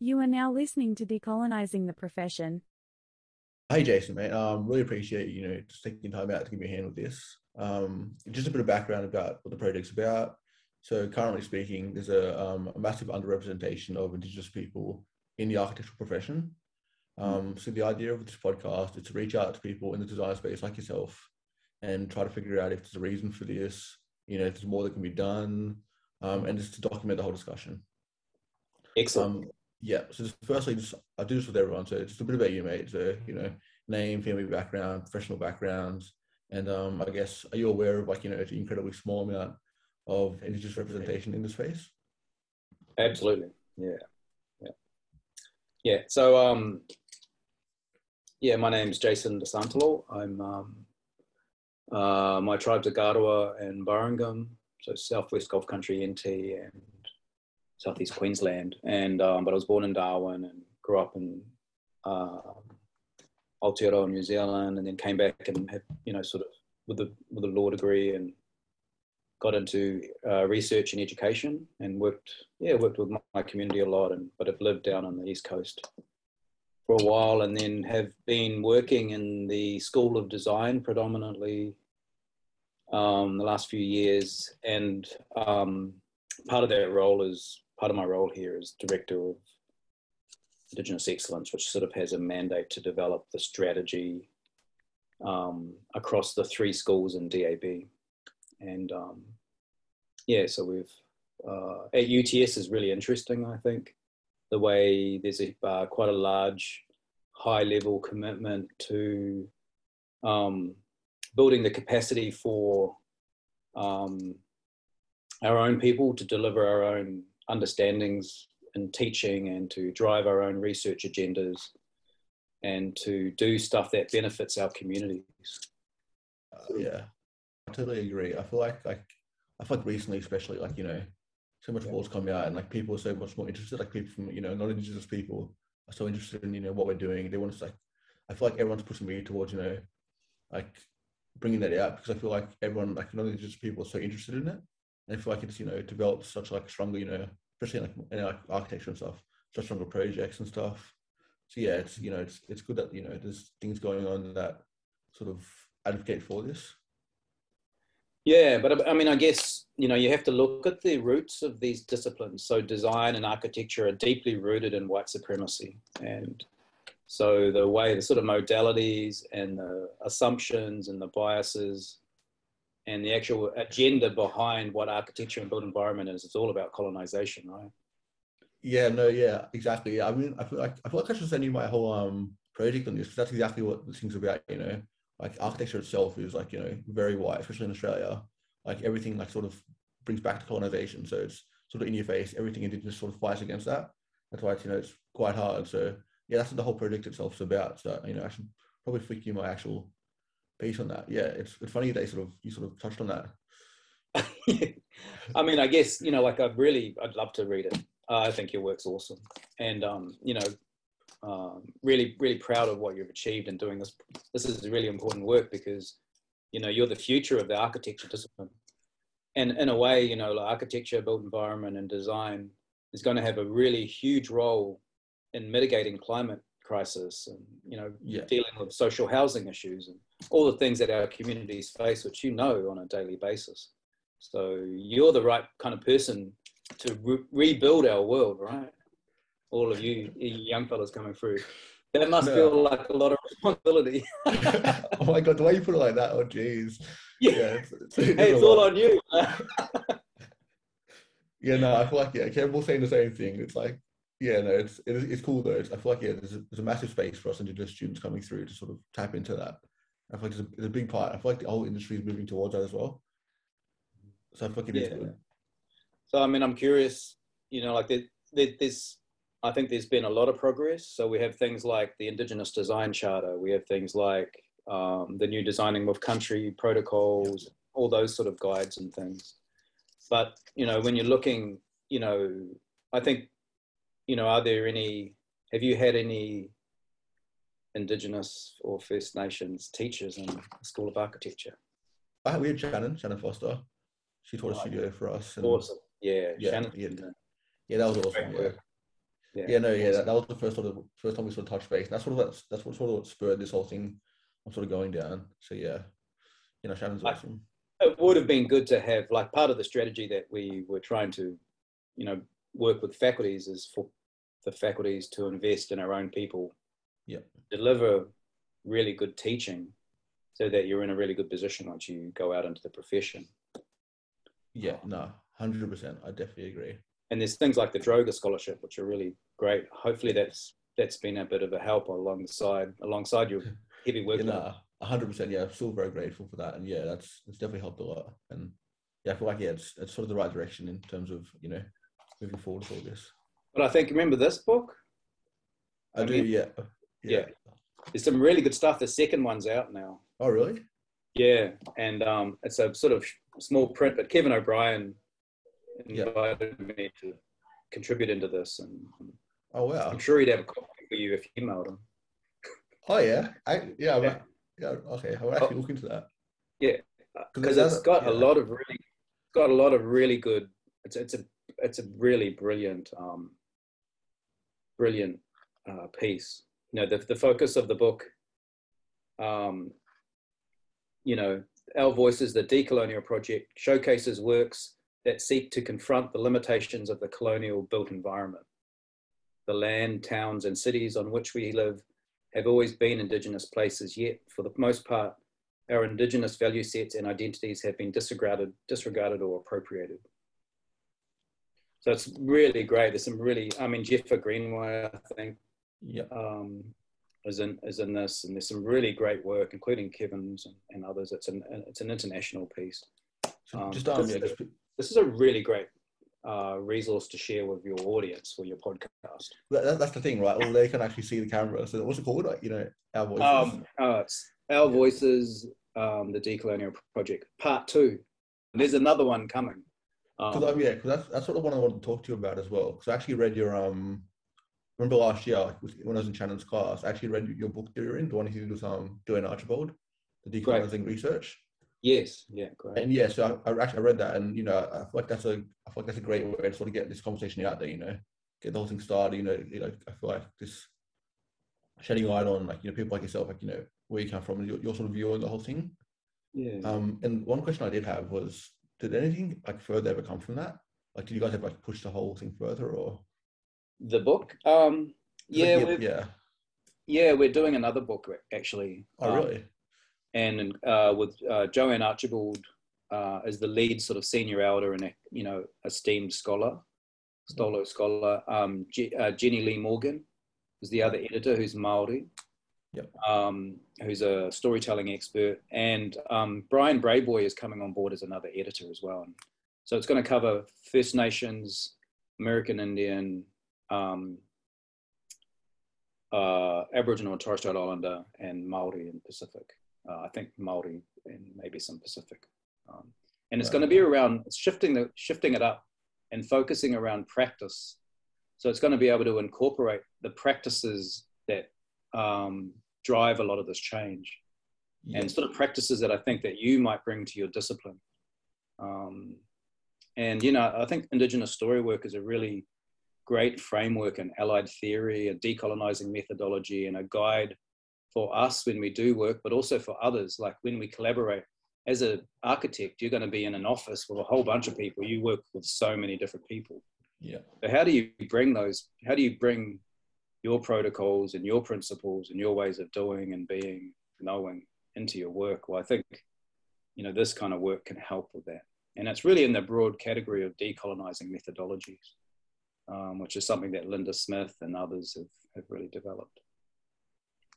You are now listening to Decolonizing the Profession. Hey Jason, mate. Um, really appreciate you know just taking time out to give me a hand with this. Um, just a bit of background about what the project's about. So currently speaking, there's a, um, a massive underrepresentation of Indigenous people in the architectural profession. Um, so the idea of this podcast is to reach out to people in the design space like yourself and try to figure out if there's a reason for this, you know, if there's more that can be done, um, and just to document the whole discussion. Excellent. Um, yeah. So just firstly, just I do this with everyone. So just a bit about you, mate. So you know, name, family background, professional background, and um, I guess are you aware of like you know the incredibly small amount of indigenous representation in the space? Absolutely. Yeah. Yeah. Yeah. So um, yeah, my name's Jason De Santolo. I'm um, uh, my tribe's are Garawa and Barunggam, so Southwest Gulf Country, NT, and Southeast Queensland. And um, but I was born in Darwin and grew up in uh, Aotearoa, New Zealand, and then came back and had you know sort of with a with a law degree and got into uh, research and education and worked yeah worked with my community a lot and but have lived down on the east coast for a while and then have been working in the School of Design predominantly um, the last few years. And um, part of that role is part of my role here is director of Indigenous Excellence, which sort of has a mandate to develop the strategy um, across the three schools in DAB. And um, yeah, so we've uh, at UTS is really interesting, I think the way there's a uh, quite a large, high level commitment to um, building the capacity for um, our own people to deliver our own understandings and teaching and to drive our own research agendas and to do stuff that benefits our communities. Uh, yeah, I totally agree. I feel like like I feel like recently, especially like you know, so much more is coming out and like people are so much more interested like people from you know non-indigenous people are so interested in you know what we're doing they want to like i feel like everyone's pushing me towards you know like bringing that out because i feel like everyone like non-indigenous people are so interested in it and i feel like it's you know developed such like stronger you know especially in like, in architecture and stuff such stronger projects and stuff so yeah it's you know it's it's good that you know there's things going on that sort of advocate for this yeah, but I mean, I guess, you know, you have to look at the roots of these disciplines. So design and architecture are deeply rooted in white supremacy. And so the way, the sort of modalities and the assumptions and the biases and the actual agenda behind what architecture and built environment is, it's all about colonization, right? Yeah, no, yeah, exactly. I mean, I feel like I feel like I should send you my whole um project on this because that's exactly what this thing's about. You know, like architecture itself is like you know very white, especially in Australia. Like everything like sort of brings back to colonization, so it's sort of in your face. Everything indigenous sort of fights against that. That's why it's you know it's quite hard. So yeah, that's what the whole project itself is about. So you know I should probably flick you my actual piece on that. Yeah, it's it's funny they sort of you sort of touched on that. I mean, I guess you know, like I'd really, I'd love to read it. Uh, I think your work's awesome, and um, you know, um, really, really proud of what you've achieved in doing this. This is really important work because, you know, you're the future of the architecture discipline. And in a way, you know, like architecture, built environment, and design is going to have a really huge role in mitigating climate crisis and, you know, yeah. dealing with social housing issues and all the things that our communities face, which you know on a daily basis. So you're the right kind of person to re- rebuild our world, right? all of you, young fellas coming through. That must no. feel like a lot of responsibility. oh my god, why you put it like that, oh jeez. Yeah, yeah it's, it's, hey, it's all on you. yeah, no, I feel like yeah, Campbell's saying the same thing. It's like, yeah, no, it's it it's cool though. It's, I feel like yeah, there's a, there's a massive space for us Indigenous students coming through to sort of tap into that. I feel like it's a, it's a big part. I feel like the whole industry is moving towards that as well. So I feel like it yeah. good. So I mean, I'm curious. You know, like there, there, there's I think there's been a lot of progress. So we have things like the Indigenous Design Charter. We have things like um, the new Designing with Country protocols, all those sort of guides and things. But you know, when you're looking, you know, I think, you know, are there any? Have you had any Indigenous or First Nations teachers in the School of Architecture? Uh, we had Shannon, Shannon Foster. She taught a studio for us. And, awesome. Yeah, yeah, Shannon. Yeah, yeah, that was awesome. Yeah yeah, Yeah, no, yeah, that, that was the first sort of first time we sort of touched base. And that's sort of that's, that's what sort of spurred this whole thing. I'm sort of going down. So yeah, you know, Shannon's I- awesome. it would have been good to have like part of the strategy that we were trying to you know work with faculties is for the faculties to invest in our own people Yep. deliver really good teaching so that you're in a really good position once you go out into the profession Yeah, no, hundred percent. I definitely agree. and there's things like the droga scholarship which are really great hopefully that's that's been a bit of a help alongside alongside your heavy work Yeah, no, hundred percent. Yeah, I'm still very grateful for that. And yeah, that's it's definitely helped a lot. And yeah, I feel like yeah, it's it's sort of the right direction in terms of you know moving forward with all this. But i think remember this book I, I do. mean- yeah. yeah. there's some really good stuff the second one's out now Oh really? Yeah, and um, it's a sort of small print, but Kevin O'Brien Yeah. invited me to contribute into this, and Oh wow. I'm sure he'd have a copy for you if you emailed him. Oh yeah. I yeah. I'm, Yeah. yeah. Okay. I'll actually look into that. Yeah, because it has got a lot of really, it's got a lot of really good. It's it's a it's a really brilliant, um, brilliant uh, piece. You know, the the focus of the book, um, you know, Our Voices, the Decolonial Project, showcases works that seek to confront the limitations of the colonial built environment. The land, towns, and cities on which we live have always been Indigenous places, yet, for the most part, our Indigenous value sets and identities have been disregarded, disregarded or appropriated. It's really great. There's some really, I mean, Jefa Greenaway, I think, Yeah. um, is in is in this, and there's some really great work, including Kevin's and, and others. It's an it's an international piece. Um, just this- yeah, just, This is a really great uh, resource to share with your audience for your podcast. that, that- that's the thing, right? Well, they can actually see the camera. So what's it called? Like, you know, our voices. Um, uh, Our Voices, um, the Decolonial Project, Part Two. There's another one coming. Because Um, yeah, because that's that's sort of what I wanted to talk to you about as well. Because I actually read your um, remember last year when I was in Shannon's class, I actually read your book during the one he was um doing Archibald, the decolonizing research. yes, yeah, great. And yeah, so I, I actually read that, and you know, I feel like that's a I feel like that's a great way to sort of get this conversation out there. You know, get the whole thing started. You know, you know, I feel like this shedding light on like you know people like yourself, like you know where you come from, and your, your sort of view on the whole thing. Yeah. Um, and one question I did have was, did anything like further ever come from that? Like, did you guys ever like push the whole thing further, or the book. Um, yeah, like, yeah. yeah, we're doing another book actually. Oh, Um, really? and uh, with uh, Jo-ann Archibald uh, as the lead sort of senior elder and you know esteemed scholar, Stolo scholar. Um, G- uh, Jenny Lee Morgan is the other editor who's Maori. Yep. Um, who's a storytelling expert, and um, Bryan Brayboy is coming on board as another editor as well. And so it's going to cover First Nations, American Indian, um, uh, Aboriginal and Torres Strait Islander, and Maori and Pacific. Uh, I think Maori and maybe some Pacific. Um, and it's Right. going to be around shifting the shifting it up and focusing around practice. So it's going to be able to incorporate the practices that um, drive a lot of this change Yeah. and sort of practices that I think that you might bring to your discipline. Um, and you know, I think Indigenous story work is a really great framework and allied theory, a decolonizing methodology, and a guide for us when we do work, but also for others. Like when we collaborate as an architect, you're going to be in an office with a whole bunch of people. You work with so many different people. yeah. So how do you bring those? How do you bring your protocols and your principles and your ways of doing and being, knowing into your work? Well, I think you know this kind of work can help with that, and it's really in the broad category of decolonizing methodologies, um, which is something that Linda Smith and others have, have really developed.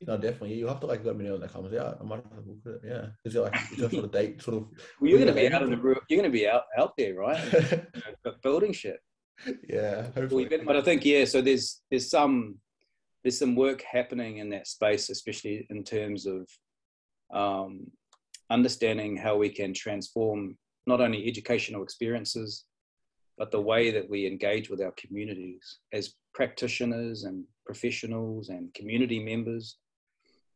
No, definitely. You have to like let me know when that comes out. I might have to look at it. Yeah. Is it like there sort of date sort of? Well, you're going to be out in the ro- you're going to be out out there, right? Building shit. yeah. Hopefully. but I think yeah. So there's there's some there's some work happening in that space, especially in terms of um, understanding how we can transform not only educational experiences, but the way that we engage with our communities as practitioners and professionals and community members.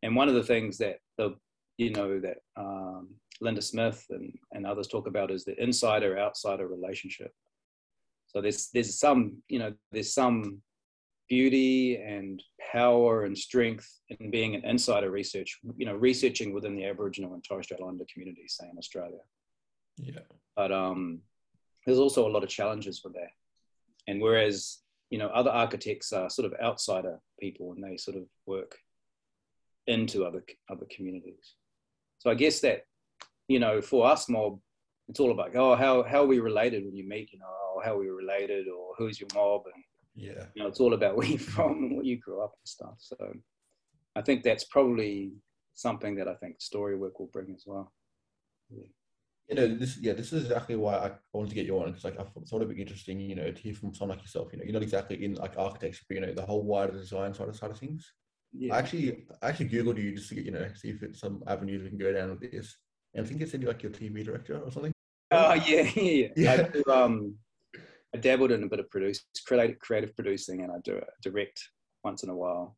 And one of the things that the you know that um, Linda Smith and, and others talk about is the insider outsider relationship. So there's there's some you know there's some beauty and power and strength in being an insider research, you know, researching within the Aboriginal and Torres Strait Islander communities, say in Australia. Yeah. But um, there's also a lot of challenges with that. And whereas, you know, other architects are sort of outsider people and they sort of work into other other communities. So I guess that, you know, for us mob, it's all about oh how how are we related when you meet, you know, oh, how are we related or who's your mob and Yeah. you know, it's all about where you're from and where you grew up and stuff. So I think that's probably something that I think story work will bring as well. You know, this yeah, this is exactly why I wanted to get you on because like I thought it'd be interesting, you know, to hear from someone like yourself. You know, you're not exactly in like architecture, but you know, the whole wider design side of side of things. Yeah. I actually I actually googled you just to get you know see if it's some avenues we can go down with this. And I think it said you're like your TV director or something. Oh yeah, yeah. yeah. I, do, um, I dabbled in a bit of produce, creative, creative producing, and I do direct once in a while.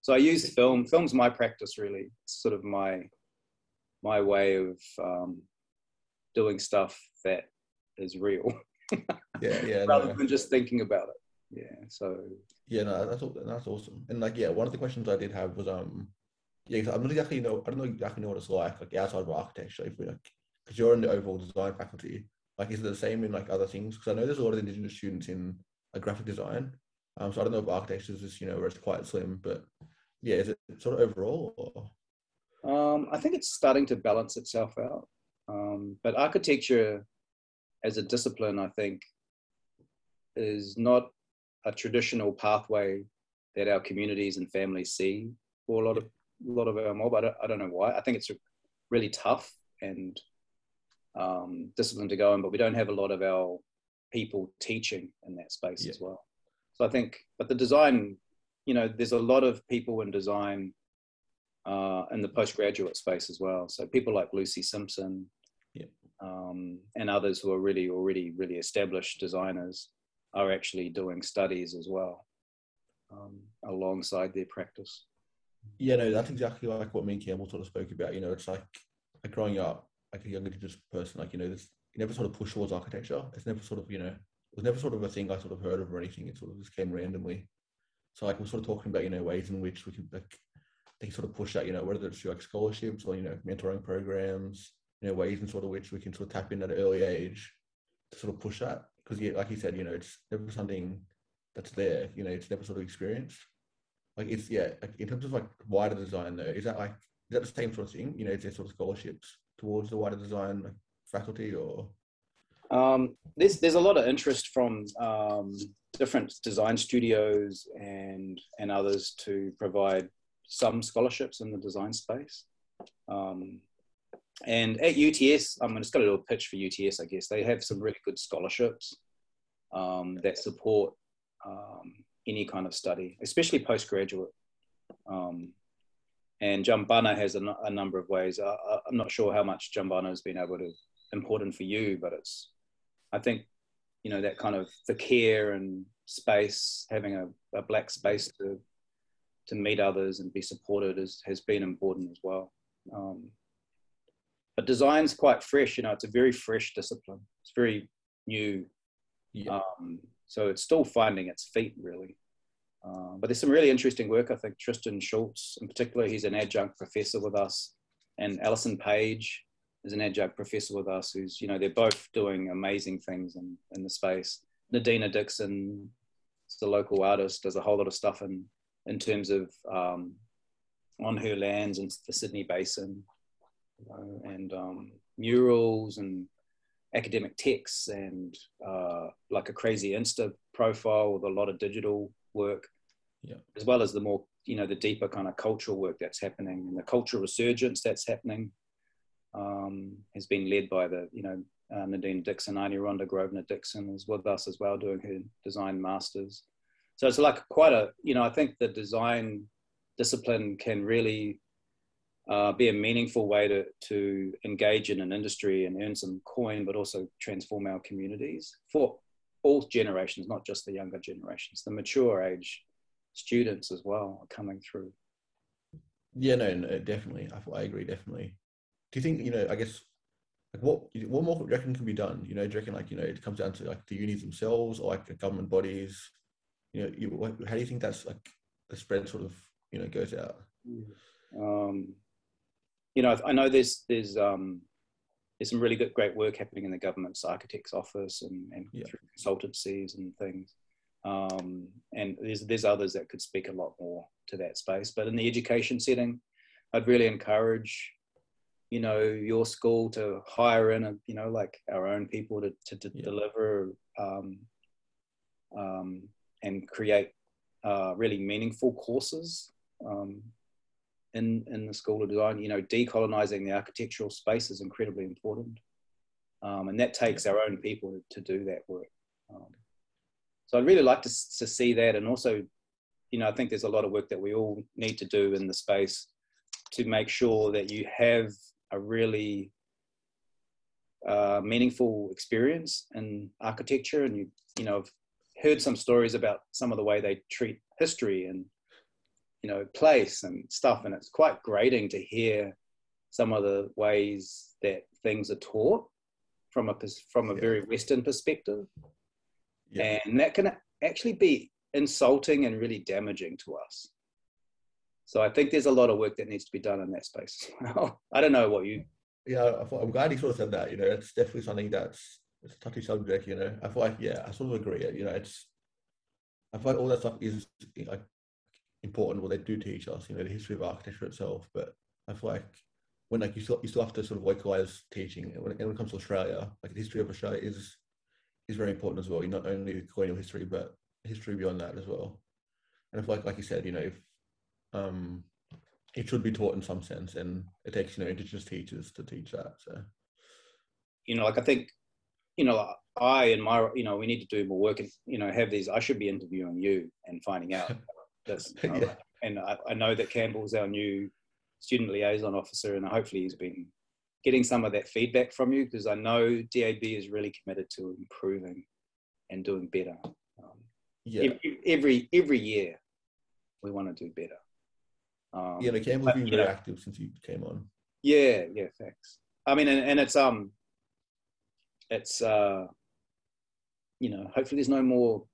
So I use film. Film's my practice, really. It's sort of my my way of um, doing stuff that is real, Yeah, yeah, rather no. than just thinking about it. Yeah. So yeah, no, that's that's awesome. And like, yeah, one of the questions I did have was um, yeah, I'm not exactly know I don't know exactly know what it's like like outside of architecture if we like because you're in the overall design faculty. Like, is it the same in like other things? Because I know there's a lot of indigenous students in like graphic design. Um, so I don't know if architecture is just you know where it's quite slim, but yeah, is it sort of overall? Or? Um, I think it's starting to balance itself out. Um, but architecture as a discipline, I think, is not a traditional pathway that our communities and families see for a lot of a lot of our mob. I don't, I don't know why. I think it's really tough and um, discipline to go in, but we don't have a lot of our people teaching in that space Yeah. as well. So I think, but the design, you know, there's a lot of people in design uh, in the postgraduate space as well. So people like Lucy Simpson Yeah. um, and others who are really already really established designers are actually doing studies as well um, alongside their practice. Yeah, no, that's exactly like what me and Campbell sort of spoke about. You know, it's like, like growing up, like a young indigenous person, like you know, this you never sort of push towards architecture. It's never sort of you know, it was never sort of a thing I sort of heard of or anything. It sort of just came randomly. So like we're sort of talking about you know ways in which we can like they sort of push that you know whether it's through like scholarships or you know mentoring programs, you know ways in sort of which we can sort of tap in at an early age to sort of push that because yeah, like you said, you know, it's never something that's there. You know, it's never sort of experienced like it's yeah like in terms of like wider design though is that like is that the same sort of thing you know is there sort of scholarships towards the wider design faculty or Um, there's there's a lot of interest from um, different design studios and and others to provide some scholarships in the design space. Um, and at UTS, I'm just got a little pitch for UTS. I guess they have some really good scholarships um, that support um, any kind of study, especially postgraduate. And Jumbunna has a, a number of ways. I, I'm not sure how much Jumbunna has been able to important for you, but it's I think you know that kind of the care and space, having a, a black space to to meet others and be supported is, has been important as well. Um, but design's quite fresh, you know. It's a very fresh discipline. It's very new, yeah um, so it's still finding its feet really. Uh, but there's some really interesting work. I think Tristan Schultz, in particular, he's an adjunct professor with us, and Alison Page is an adjunct professor with us. Who's you know they're both doing amazing things in in the space. Nadeena Dixon, is the local artist, does a whole lot of stuff in in terms of um, on her lands in the Sydney Basin, you know, and um, murals and academic texts and uh, like a crazy Insta profile with a lot of digital work, Yeah. as well as the more you know the deeper kind of cultural work that's happening and the cultural resurgence that's happening um, has been led by the you know uh, Nadine Dixon, Aini Rhonda Grosvenor Dixon is with us as well doing her design masters. So it's like quite a you know I think the design discipline can really uh, be a meaningful way to, to engage in an industry and earn some coin, but also transform our communities for all generations, not just the younger generations, the mature age students as well are coming through. yeah no, no definitely I, I agree definitely do you think you know i guess like what what more do you reckon can be done you know do you reckon like you know it comes down to like the unis themselves or like the government bodies you know, you, what, how do you think that's like the spread sort of you know goes out? Um, you know, I know there's there's um, there's some really good, great work happening in the government's architect's office and, and Yeah. through consultancies and things. Um, and there's there's others that could speak a lot more to that space. But in the education setting, I'd really encourage, you know, your school to hire in, a, you know, like our own people to to, to Yeah. deliver um, um, and create uh, really meaningful courses um, in in the school of design. You know, decolonizing the architectural space is incredibly important, um, and that takes our own people to, to do that work. So I'd really like to, to see that, and also, you know, I think there's a lot of work that we all need to do in the space to make sure that you have a really uh, meaningful experience in architecture, and you you know I've heard some stories about some of the way they treat history and you know place and stuff. And it's quite grating to hear some of the ways that things are taught from a from a Yeah. very western perspective Yeah, and that can actually be insulting and really damaging to us so i think there's a lot of work that needs to be done in that space i don't know what you yeah. I thought, I'm glad you sort of said that. You know, it's definitely something that's it's a touchy subject. You know, I feel like yeah, I sort of agree. You know, it's I feel like all that stuff is like important. What they do teach us, you know, the history of architecture itself. But I feel like when like you still you still have to sort of localize teaching. And when, when it comes to Australia, like the history of Australia is is very important as well. You not only colonial history, but history beyond that as well. And if, like, like you said, you know, if um, it should be taught in some sense, and it takes you know indigenous teachers to teach that. So you know, like I think, you know, I and my, you know, we need to do more work and, you know, have these, I should be interviewing you and finding out this. you know, Yeah. And I, I know that Campbell's our new student liaison officer and hopefully he's been getting some of that feedback from you because I know DAB is really committed to improving and doing better. Um, yeah, every, every year we want to do better. Um, yeah. No, Campbell's but, been very know, active since you came on. yeah, yeah, thanks. I mean, and, and it's um, it's uh, you know, hopefully there's no more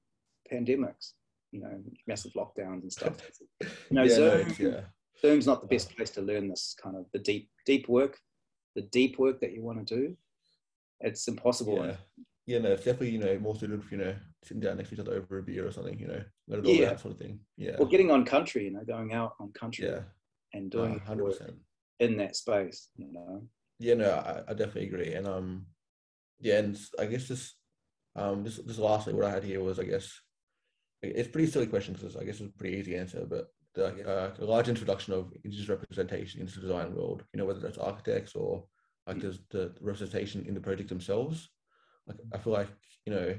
pandemics, you know, massive lockdowns and stuff. You know, yeah, no, Zoom, it's- yeah, Zoom's not the best place to learn this kind of the deep, deep work, the deep work that you want to do. It's impossible. yeah, yeah. No, it's definitely you know more suited for you know sitting down next to each other over a beer or something. You know, let it all Yeah. that sort of thing. Yeah, Or getting on country, you know, going out on country yeah, and doing work percent. in that space, you know. Yeah, no, I, I definitely agree. And um, yeah, and I guess just um, just just lastly, what I had here was I guess it's pretty silly question because I guess it's a pretty easy answer, but the, uh, large introduction of indigenous representation into the design world. You know, whether that's architects or like the, the representation in the project themselves. Like I feel like you know, is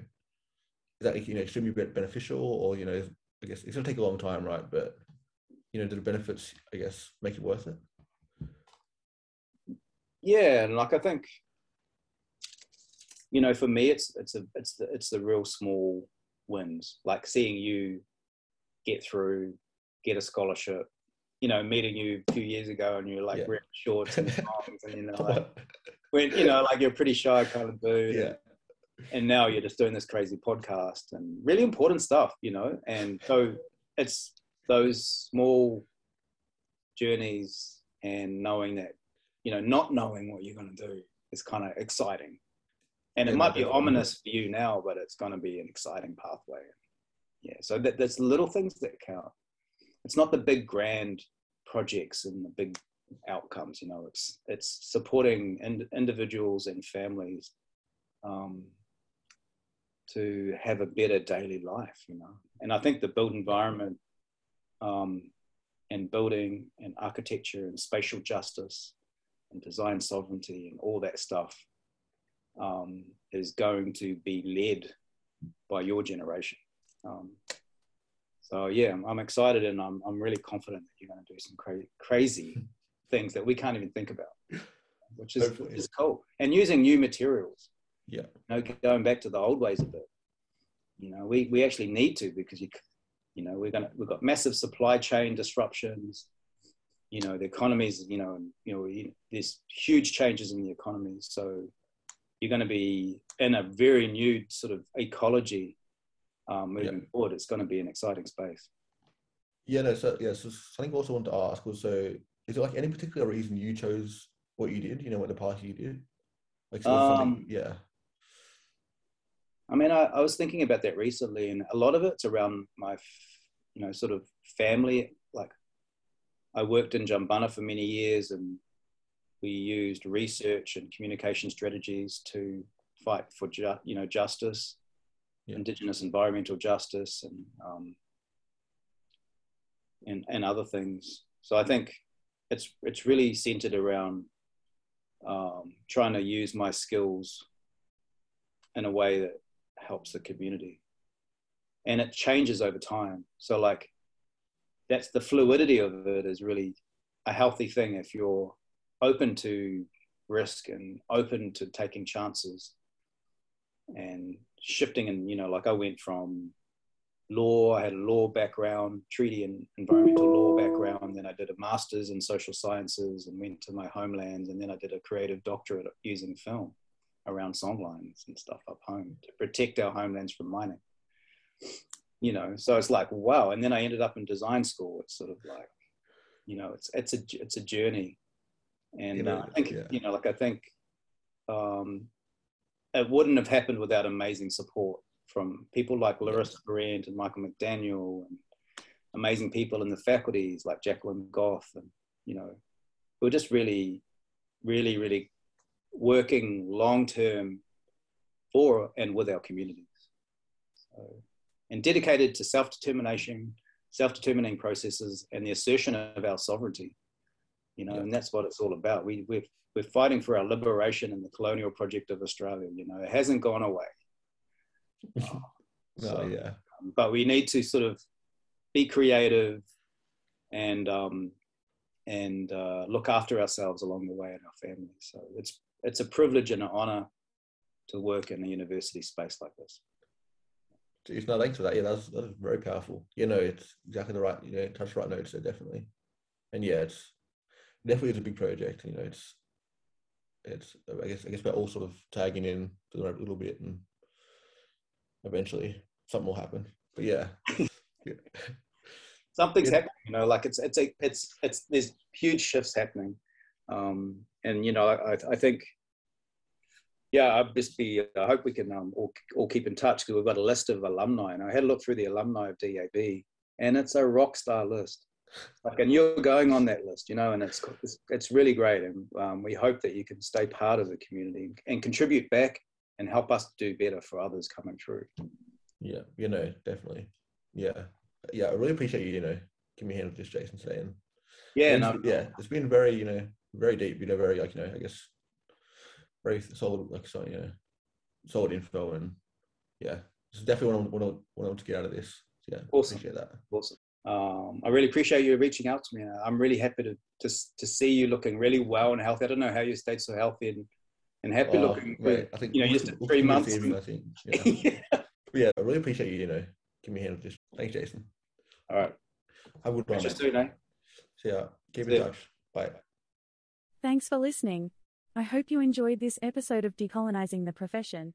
that you know extremely beneficial or you know, I guess it's gonna take a long time, right? But you know, do the benefits I guess make it worth it? yeah and like i think you know for me it's it's a it's the it's the real small wins like seeing you get through get a scholarship you know meeting you a few years ago and you're like Yeah. wearing shorts and and you know like when you know like you're a pretty shy kind of dude yeah, and now you're just doing this crazy podcast and really important stuff you know and so it's those small journeys and knowing that you know not knowing what you're going to do is kind of exciting. And it Yeah, might be ominous for you now but it's going to be an exciting pathway. Yeah so that, that's little things that count it's not the big grand projects and the big outcomes you know it's it's supporting ind- individuals and families um, to have a better daily life, you know. And I think the built environment um, and building and architecture and spatial justice and design sovereignty and all that stuff um, is going to be led by your generation. So yeah, I'm, I'm excited and I'm, I'm really confident that you're going to do some cra- crazy things that we can't even think about, which is, Hopefully. is cool. And using new materials yeah. you know, going back to the old ways a bit. You know, we, we actually need to because you, you know, we're gonna we've got massive supply chain disruptions. You know, the economies. You know, and, you know, you, there's huge changes in the economy. So you're going to be in a very new sort of ecology um, moving Yeah. forward, it's going to be an exciting space. Yeah, no, so yeah, so something I also wanted to ask was so is it like any particular reason you chose what you did, you know, what the party you did? Like something, Um, yeah. I mean, I, I was thinking about that recently, and a lot of it's around my, f- you know, sort of family. Like, I worked in Jumbunna for many years, and we used research and communication strategies to fight for, ju- you know, justice, Yeah. Indigenous environmental justice, and um, and and other things. So I think it's it's really centered around um, trying to use my skills in a way that helps the community and it changes over time so like that's the fluidity of it is really a healthy thing if you're open to risk and open to taking chances and shifting and you know like i went from law i had a law background treaty and environmental law background then i did a master's in social sciences and went to my homeland and then i did a creative doctorate using film around songlines and stuff up home to protect our homelands from mining. You know, so it's like wow. And then I ended up in design school. It's sort of like, you know, it's it's a it's a journey, and You know, uh, I think yeah. you know, like I think um, it wouldn't have happened without amazing support from people like Larissa Grant and Michael McDaniel and amazing people in the faculties like Jacqueline Goff and you know, who are just really, really, really working long term for and with our communities. So, and dedicated to self determination, self determining processes, and the assertion of our sovereignty. You know, Yeah. and that's what it's all about. We, we're, we're fighting for our liberation in the colonial project of Australia. You know, it hasn't gone away. no, so- yeah. but we need to sort of be creative and um, and uh, look after ourselves along the way and our families. So it's it's a privilege and an honor to work in a university space like this. Jeez, no, thanks for that. Yeah, that's that's very powerful. You know, it's exactly the right, you know, touch the right notes there, definitely. And yeah, it's definitely it's a big project. You know, it's it's I guess I guess we're all sort of tagging in to the right a little bit, and eventually something will happen. But yeah, yeah. Something's Yeah. happening, you know, like it's it's a it's it's there's huge shifts happening, um, and you know, I I think. Yeah, I'd just be. I hope we can um, all, all keep in touch because we've got a list of alumni, and I had a look through the alumni of DAB, and it's a rock star list. Like and you're going on that list you know and it's it's, it's really great and um, we hope that you can stay part of the community and contribute back and help us do better for others coming through yeah, you know, definitely. Yeah, yeah. I really appreciate you, you know, giving me a hand with this, Jason, today. And yeah no yeah, it's been very, you know, very deep. You know, very like you know, I guess very solid, like so, you know, solid info, and yeah, it's definitely what I want, what I want to get out of this. Yeah, Awesome. appreciate that. awesome um, I really appreciate you reaching out to me. I'm really happy to, to to see you looking really well and healthy. I don't know how you stayed so healthy and, and happy Oh, looking. mate, I think you know, just we'll three keep months. receiving, I think. Yeah. yeah. Yeah, I really appreciate you. You know, give me a hand with this. Thanks, Jason. All right. I would. good. Just mate. soon, eh? See ya. Keep See in touch. Bye. Thanks for listening. I hope you enjoyed this episode of Decolonizing the Profession.